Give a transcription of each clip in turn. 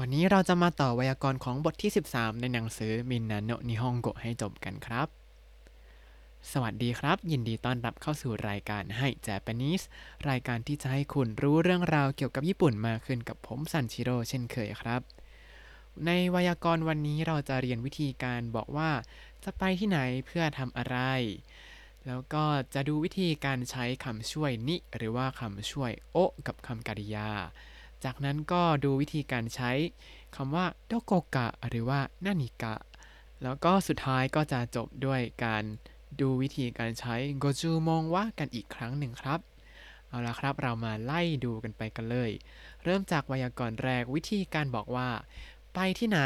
วันนี้เราจะมาต่อไวยากรณ์ของบทที่ 13 ในหนังสือมินนาโนนิฮงโกให้จบกันครับ สวัสดีครับ ยินดีต้อนรับเข้าสู่รายการให้ Japanese รายการที่จะให้คุณรู้เรื่องราวเกี่ยวกับญี่ปุ่นมากขึ้นกับผมซันชิโร่เช่นเคยครับ ในไวยากรณ์วันนี้เราจะเรียนวิธีการบอกว่า จะไปที่ไหนเพื่อทำอะไร แล้วก็จะดูวิธีการใช้คำช่วยนิหรือว่าคำช่วยโอกับคำกริยา จากนั้นก็ดูวิธีการใช้คำว่าโดโกกะหรือว่านานิกะ แล้วก็สุดท้ายก็จะจบด้วยการดูวิธีการใช้โกจูมงว่ากันอีกครั้งหนึ่งครับ เอาละครับเรามาไล่ดูกันไปกันเลย เริ่มจากไวยากรณ์แรกวิธีการบอกว่า ไปที่ไหน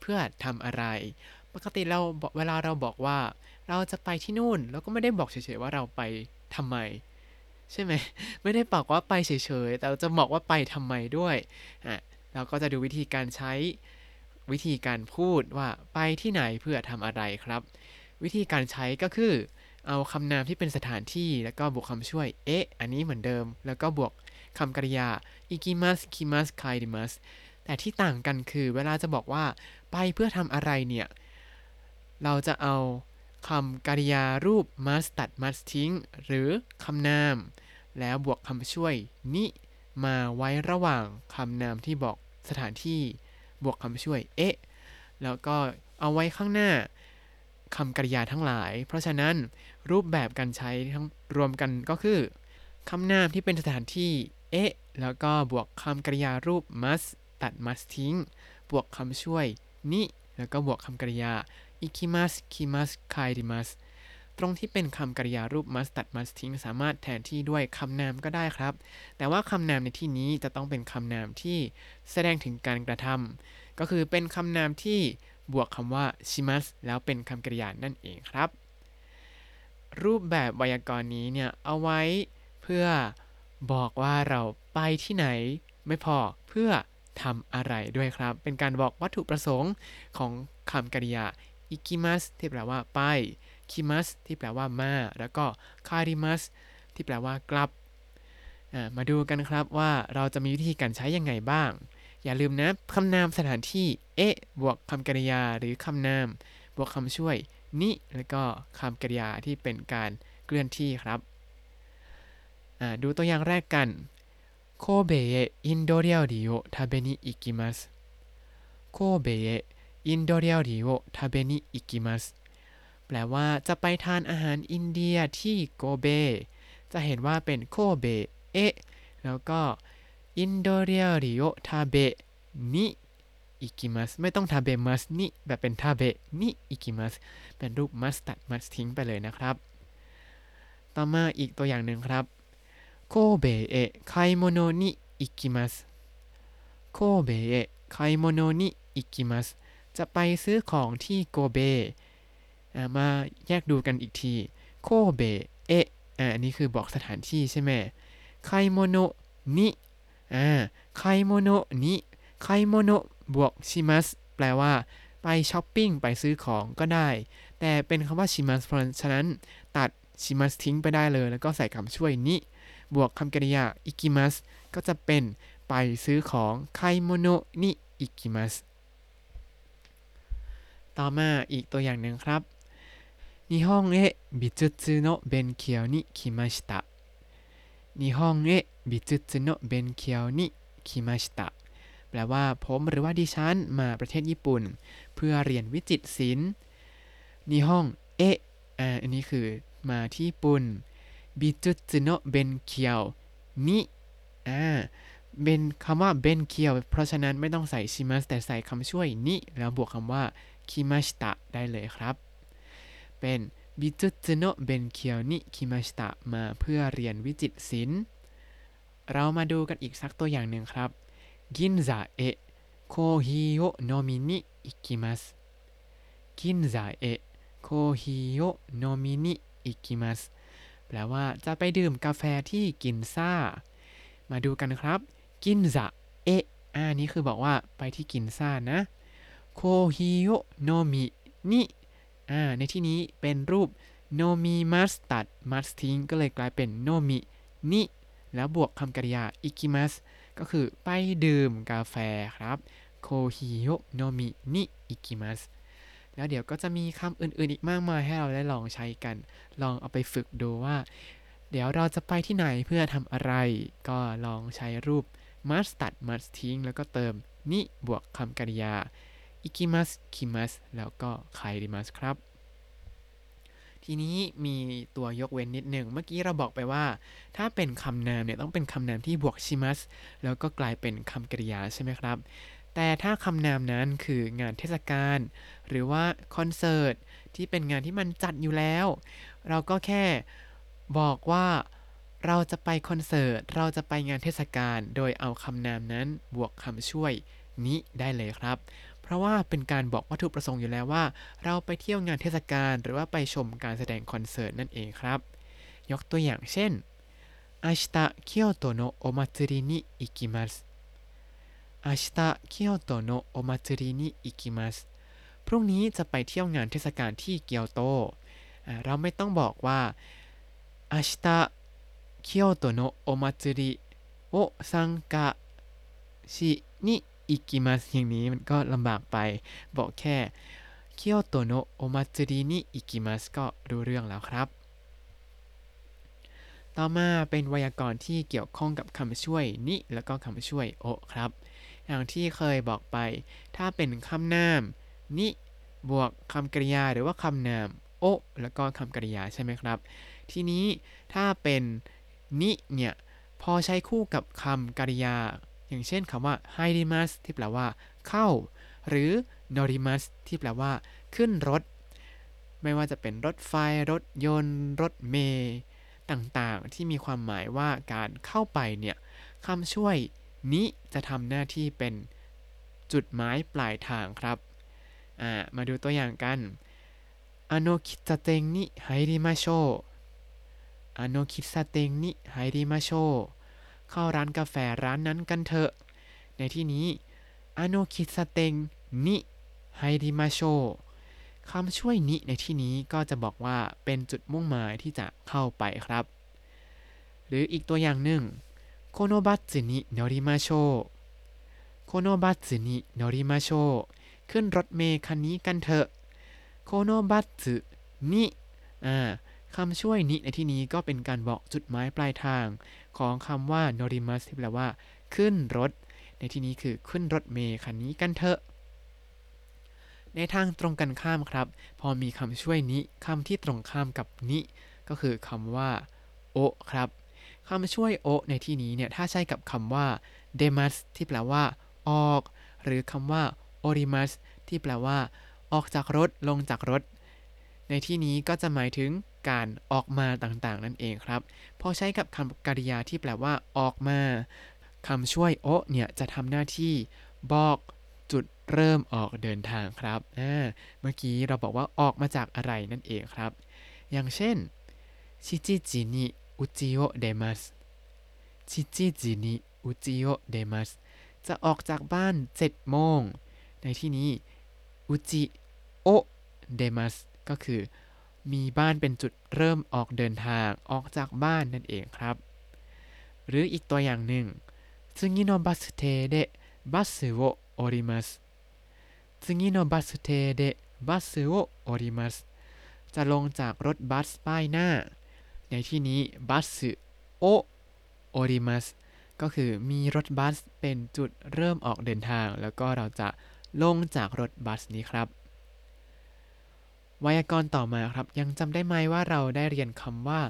เพื่อทำอะไร ปกติเราเวลาเราบอกว่า เราจะไปที่นู่น เราก็ไม่ได้บอกเฉยๆว่าเราไปทำไม ใช่ไหมไม่ได้บอกว่าไปเฉยๆ แต่จะบอกว่าไปทำไมด้วยอะเราก็จะดูวิธีการใช้วิธีการพูดว่าไปที่ไหนเพื่อทำอะไรครับ วิธีการใช้ก็คือ เอาคำนามที่เป็นสถานที่แล้วก็บวกคำช่วย เอ๊ะอันนี้เหมือนเดิม แล้วก็บวกคำกริยาอิกิมัสคิมัสไคดิมัสแต่ที่ต่างกันคือเวลาจะบอกว่าไปเพื่อทำอะไรเนี่ย เราจะเอา คำกริยารูป must ตัด must ทิ้ง หรือคำนาม แล้วบวกคำช่วยนิมาไว้ระหว่างคำนามที่บอกสถานที่บวกคำช่วยเอ๊ะแล้วก็เอาไว้ข้างหน้าคำกริยาทั้งหลาย เพราะฉะนั้นรูปแบบการใช้ทั้งรวมกันก็คือคำนามที่เป็นสถานที่เอ๊ะแล้วก็บวกคำกริยารูป must ตัด must ทิ้ง บวกคำช่วยนิแล้วก็บวกคำกริยา อิคิมัสคิมัสไคดิมัสตรงที่เป็นคำกริยารูป must ตัด must ทิ้งสามารถแทนที่ด้วยคำนามก็ได้ครับ แต่ว่าคำนามในที่นี้จะต้องเป็นคำนามที่แสดงถึงการกระทำก็คือเป็นคำนามที่บวกคำว่าชิมัสแล้วเป็นคำกริยานั่นเองครับ รูปแบบไวยากรณ์นี้เนี่ยเอาไว้เพื่อบอกว่าเราไปที่ไหน ไม่พอเพื่อทำอะไรด้วยครับ เป็นการบอกวัตถุประสงค์ของคำกริยา อิกิมัสที่แปลว่าไป คิมัสที่แปลว่ามา แล้วก็คาริมัสที่แปลว่ากลับ มาดูกันครับว่าเราจะมีวิธีการใช้ยังไงบ้าง อย่าลืมนะคำนามสถานที่เอะบวกคำกริยาหรือคำนาม บวกคำช่วยに แล้วก็คำกริยาที่เป็นการเคลื่อนที่ครับ ดูตัวอย่างแรกกัน神戸へインド料理を食べに行きます 神戸へインド料理を食べに行きますแปลว่าจะไปทานอาหารอินเดียที่โกเบ จะเห็นว่าเป็นโคเบ เอะแล้วก็インド料理を食べに行きます ไม่ต้อง 食べますに แบบเป็น 食べに行きます เป็นรูป ます ตัด ます ทิ้งไปเลยนะครับ ต่อมาอีกตัวอย่างหนึ่งครับ神戸へ買い物に行きます神戸へ買い物に行きます จะไปซื้อของที่โกเบมาแยกดูกันอีกที โคเบเอะอันนี้คือบอกสถานที่ใช่ไหมไคโมโนに อ่า 買い物に買い物 บวก します แปลว่า ไปช้อปปิ้งไปซื้อของก็ได้ แต่เป็นคำว่า します เพราะฉะนั้นตัด します ทิ้งไปได้เลย แล้วก็ใส่คำช่วย に บวกคำกริยา 行きます ก็จะเป็นไปซื้อของ 買い物に行きます ต่อมาอีกตัวอย่างหนึ่งครับ日本へ美術の勉強に来ました日本へ美術の勉強に来ましたแปลว่าผมหรือว่าดิฉันมาประเทศญี่ปุ่น เพื่อเรียนวิจิตรศิลป์นิฮงเอะอ่าอันนี้คือมาที่ญี่ปุ่นบิจุจุโนเบนเคียวนิอ่าเป็นคำว่าเบนเคียวเพราะฉะนั้นไม่ต้องใส่ชิมัสแต่ใส่คำช่วยนิแล้วบวกคำว่า คิมาชิตะได้เลยครับ เป็น 美術の勉強に来ました มาเพื่อเรียนวิจิตรศิลป์เรามาดูกันอีกสักตัวอย่างหนึ่งครับ銀座へコーヒーを飲みに行きます銀座へコーヒーを飲みに行きます แปลว่าจะไปดื่มกาแฟที่กินซ่า มาดูกันครับ 銀座へ อ่านี้คือบอกว่าไปที่กินซ่านะ コーヒーを飲みに อ่าในที่นี้เป็นรูป 飲みます ตัด ます ทิ้งก็เลยกลายเป็น 飲みに แล้วบวกคำกริยา 行きます ก็คือไปดื่มกาแฟครับコーヒーを飲みに行きます แล้วเดี๋ยวก็จะมีคำอื่นๆอีกมากมายให้เราได้ลองใช้กัน ลองเอาไปฝึกดูว่า เดี๋ยวเราจะไปที่ไหนเพื่อทำอะไร ก็ลองใช้รูป must ตัด must ทิ้งแล้วก็เติมนิบวกคำกริยา อิกิมัสคิมัสแล้วก็ไคริมัสครับ ทีนี้มีตัวยกเว้นนิดหนึ่ง เมื่อกี้เราบอกไปว่า ถ้าเป็นคำนามเนี่ยต้องเป็นคำนามที่บวกชิมัสแล้วก็กลายเป็นคำกริยาใช่ไหมครับ แต่ถ้าคำนามนั้นคืองานเทศกาลหรือว่าคอนเสิร์ตที่เป็นงานที่มันจัดอยู่แล้ว เราก็แค่บอกว่าเราจะไปคอนเสิร์ต เราจะไปงานเทศกาล โดยเอาคำนามนั้นบวกคำช่วยนี้ได้เลยครับ เพราะว่าเป็นการบอกวัตถุประสงค์อยู่แล้วว่า เราไปเที่ยวงานเทศกาลหรือว่าไปชมการแสดงคอนเสิร์ตนั่นเองครับ ยกตัวอย่างเช่น明日京都のお祭りに行きます明日京都のお祭りに行きますพรุ่งนี้จะไปเที่ยวงานเทศกาลที่เกียวโต เราไม่ต้องบอกว่า明日京都のお祭りを参加しに อิกิมัสอย่างนี้มันก็ลำบากไป บอกแค่เคียวโตโนโอมาจิรินิอิกิมัสก็รู้เรื่องแล้วครับ ต่อมาเป็นไวยากรณ์ที่เกี่ยวข้องกับคำช่วยนิแล้วก็คำช่วยโอครับ อย่างที่เคยบอกไป ถ้าเป็นคำนามนิบวกคำกริยาหรือว่าคำนามโอแล้วก็คำกริยาใช่ไหมครับ ทีนี้ถ้าเป็นนิเนี่ยพอใช้คู่กับคำกริยา อย่างเช่นคำว่าไฮดิมัสที่แปลว่าเข้า หรือนอริมัสที่แปลว่า ขึ้นรถ ไม่ว่าจะเป็นรถไฟ รถยนต์ รถเมย์ต่างๆ ที่มีความหมายว่าการเข้าไปเนี่ยคำช่วยนี้จะทำหน้าที่เป็นจุดหมายปลายทางครับ มาดูตัวอย่างกันあの喫茶店に入りましょうあの喫茶店に入りましょう เข้าร้านกาแฟร้านนั้นกันเถอะ ในที่นี้あの喫茶店に入りましょう คำช่วย に ในที่นี้ก็จะบอกว่าเป็นจุดมุ่งหมายที่จะเข้าไปครับ หรืออีกตัวอย่างหนึ่งこのバスに乗りましょうこのバスに乗りましょう ขึ้นรถเมล์คันนี้กันเถอะこのバスに อ่า คำช่วย に ในที่นี้ก็เป็นการบอกจุดหมายปลายทาง ของคำว่า 乗ります ที่แปลว่า ขึ้นรถ ในที่นี้คือขึ้นรถเมล์คันนี้กันเถอะ ในทางตรงกันข้ามครับ พอมีคำช่วย にคำที่ตรงข้ามกับนิก็คือคำว่าโอครับคำช่วยโอในที่นี้เนี่ยถ้าใช้กับคำว่าเดมัสที่แปลว่า ออก หรือคำว่าโอริมัสที่แปลว่า ออกจากรถลงจากรถ ในที่นี้ก็จะหมายถึง การออกมาต่างๆ นั่นเองครับ พอใช้กับคำกริยาที่แปลว่า ออกมาคำช่วยโอเนี่ยจะทำหน้าที่บอกจุดเริ่มออกเดินทางครับ เมื่อกี้เราบอกว่าออกมาจากอะไรนั่นเองครับ อย่างเช่น七時にうちを出ます七時にうちを出ます จะออกจากบ้าน7โมง ในที่นี้うちを出ます ก็คือ มีบ้านเป็นจุดเริ่มออกเดินทางออกจากบ้านนั่นเองครับ หรืออีกตัวอย่างหนึ่ง次のバス停でバスを降ります次のバス停でバスを降りますจะลงจากรถบัสป้ายหน้า ในที่นี้บัสโอโอริมัสก็คือมีรถบัสเป็นจุดเริ่มออกเดินทาง แล้วก็เราจะลงจากรถบัสนี้ครับ ไวยากรณ์ต่อมาครับยังจำได้ไหมว่าเราได้เรียนคำว่า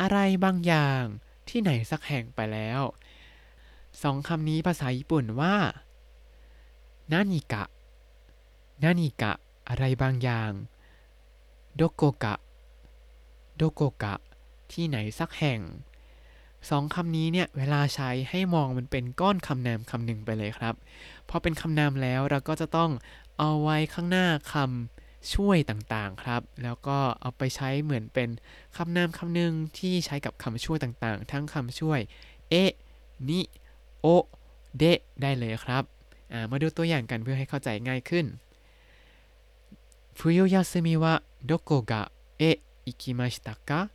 อะไรบางอย่างที่ไหนสักแห่งไปแล้วสองคำนี้ภาษาญี่ปุ่นว่านานิกะนานิกะ อะไรบางอย่างโดโกกะโดโกกะ ที่ไหนสักแห่งสองคำนี้เนี่ย เวลาใช้ให้มองมันเป็นก้อนคำนามคำหนึ่งไปเลยครับ พอเป็นคำนามแล้วเราก็จะต้องเอาไว้ข้างหน้าคำ ช่วยต่างๆครับ แล้วก็เอาไปใช้เหมือนเป็นคำนามคำหนึ่งที่ใช้กับคำช่วยต่างๆ ทั้งคำช่วย เอะนิโอเดะได้เลยครับ มาดูตัวอย่างกันเพื่อให้เข้าใจง่ายขึ้น冬休みはどこがへ行きましたか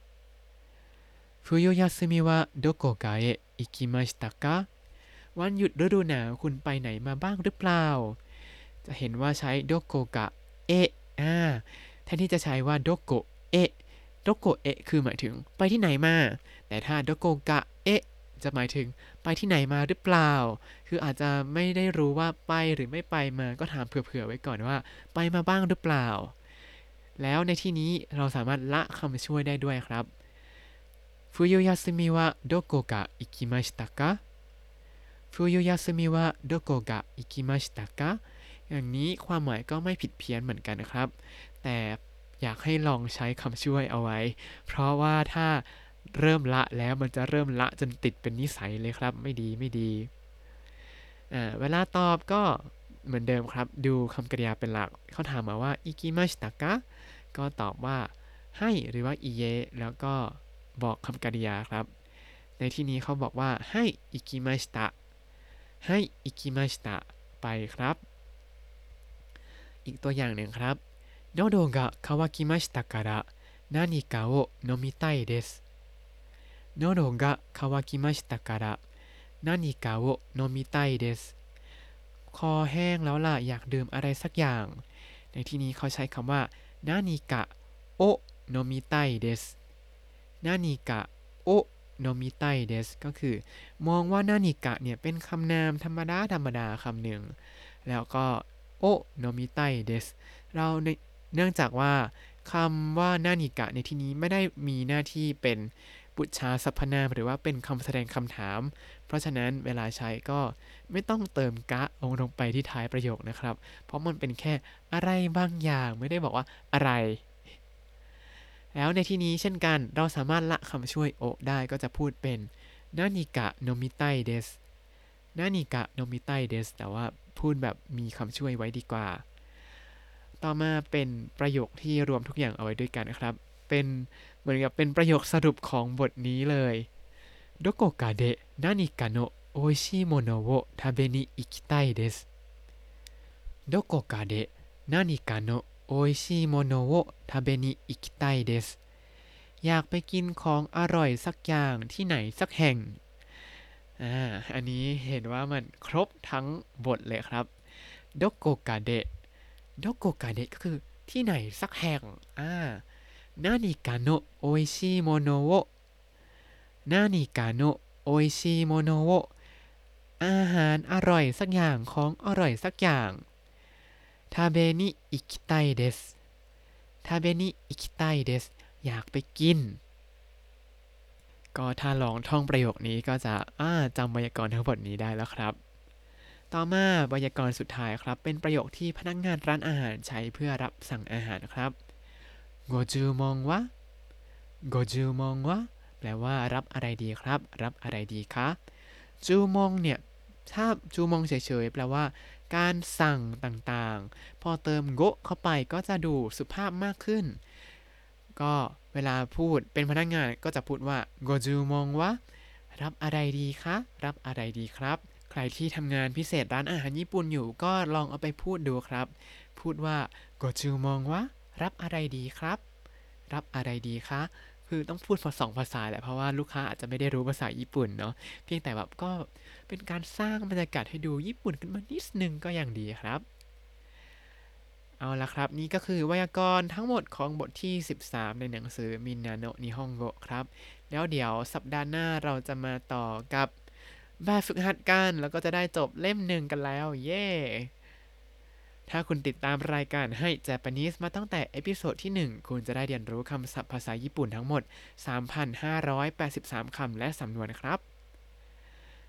冬休みはどこかへ行きましたか วันหยุดฤดูหนาวคุณไปไหนมาบ้างหรือเปล่า จะเห็นว่าใช้โดโกกะเอะ อ่าแทนที่จะใช้ว่าโดโกเอะโดโกเอะคือหมายถึงไปที่ไหนมา แต่ถ้าโดโกกะเอะจะหมายถึงไปที่ไหนมาหรือเปล่า คืออาจจะไม่ได้รู้ว่าไปหรือไม่ไปมา ก็ถามเผื่อๆไว้ก่อนว่า ไปมาบ้างหรือเปล่า แล้วในที่นี้เราสามารถละคำช่วยได้ด้วยครับฟุยุยาสึมิวะโดโกกะอิคิมาชิตะกะฟุยุยาสึมิวะโดโกกะอิคิมาชิตะกะ อย่างนี้ความหมายก็ไม่ผิดเพี้ยนเหมือนกันนะครับ แต่อยากให้ลองใช้คำช่วยเอาไว้ เพราะว่าถ้าเริ่มละแล้วมันจะเริ่มละจนติดเป็นนิสัยเลยครับ ไม่ดีไม่ดี เวลาตอบก็เหมือนเดิมครับ ดูคำกริยาเป็นหลัก เขาถามมาว่าอิกิมาชิตะกะก็ตอบว่าให้หรือว่าอิเยแล้วก็บอกคำกริยาครับ ในที่นี้เขาบอกว่าให้อิกิมาชิตะให้อิกิมาชิตะไปครับ อีกตัวอย่างหนึ่งครับโนโดが渇きましたから何かを飲みたいです喉が渇きましたから何かを飲みたいですคอแห้งแล้วล่ะอยากดื่มอะไรสักอย่าง ในที่นี้เขาใช้คำว่านานิกะโอโนมิไตเดสนานิกะโอโนมิไตเดสก็คือ มองว่านานิกะเนี่ยเป็นคำนามธรรมดาธรรมดาคำหนึ่ง แล้วก็ โอโนมิไตเดสเราเนื่องจากว่าคำว่านานิกะในที่นี้ไม่ได้มีหน้าที่เป็นปุจชาสรรพนามหรือว่าเป็นคำแสดงคำถาม เพราะฉะนั้นเวลาใช้ก็ไม่ต้องเติมกะลงลงไปที่ท้ายประโยคนะครับ เพราะมันเป็นแค่อะไรบางอย่างไม่ได้บอกว่าอะไร แล้วในที่นี้เช่นกันเราสามารถละคำช่วยโอได้ก็จะพูดเป็นนานิกะโนมิไตเดส นานิกะโนมิไตเดสแต่ว่าพูดแบบมีคำช่วยไว้ดีกว่า ต่อมาเป็นประโยคที่รวมทุกอย่างเอาไว้ด้วยกันนะครับ เป็นเหมือนกับเป็นประโยคสรุปของบทนี้เลยどこかで何かの美味しいものを食べに行きたいですどこかで何かの美味しいものを食べに行きたいですอยากไปกินของอร่อยสักอย่างที่ไหนสักแห่ง อันนี้เห็นว่ามันครบทั้งบทเลยครับどこかでどこかで ก็คือที่ไหนสักแห่งอ่า 何かの美味しいものを何かの美味しいものをอาหารอร่อยสักอย่างของอร่อยสักอย่างทาเบนิอิคิไตเดสทาเบนิอิคิไตเดสอยากไปกิน ก็ถ้าลองท่องประโยคนี้ก็จะจำไวยากรณ์ทั้งหมดนี้ได้แล้วครับ ต่อมาไวยากรณ์สุดท้ายครับ เป็นประโยคที่พนักงานร้านอาหารใช้เพื่อรับสั่งอาหารครับโกจูมองวะโกจูมองวะแปลว่ารับอะไรดีครับ รับอะไรดีคะจูมองเนี่ยถ้าจูมองเฉยๆแปลว่า การสั่งต่างๆ พอเติมโกเข้าไปก็จะดูสุภาพมากขึ้น ก็เวลาพูดเป็นพนักงานก็จะพูดว่าโกจูมองวะรับอะไรดีคะ รับอะไรดีครับ ใครที่ทำงานพิเศษร้านอาหารญี่ปุ่นอยู่ก็ลองเอาไปพูดดูครับ พูดว่าโกจูมองวะรับอะไรดีครับ รับอะไรดีคะคือต้องพูดภาษาสองภาษาแหละเพราะว่าลูกค้าอาจจะไม่ได้รู้ภาษาญี่ปุ่นเนาะเพียงแต่แบบก็เป็นการสร้างบรรยากาศให้ดูญี่ปุ่นขึ้นมานิดนึงก็ยังดีครับ เอาละครับ นี่ก็คือไวยากรณ์ทั้งหมดของบทที่ 13 ในหนังสือมินาโนะนิฮงโกครับ แล้วเดี๋ยวสัปดาห์หน้าเราจะมาต่อกับแบบฝึกหัดกันแล้วก็จะได้จบเล่มหนึ่งกันแล้ว เย้ถ้าคุณติดตามรายการให้ Japanese มาตั้งแต่เอพิโซดที่ 1 คุณจะได้เรียนรู้คำศัพท์ภาษาญี่ปุ่นทั้งหมด 3,583 คำและสำนวนครับ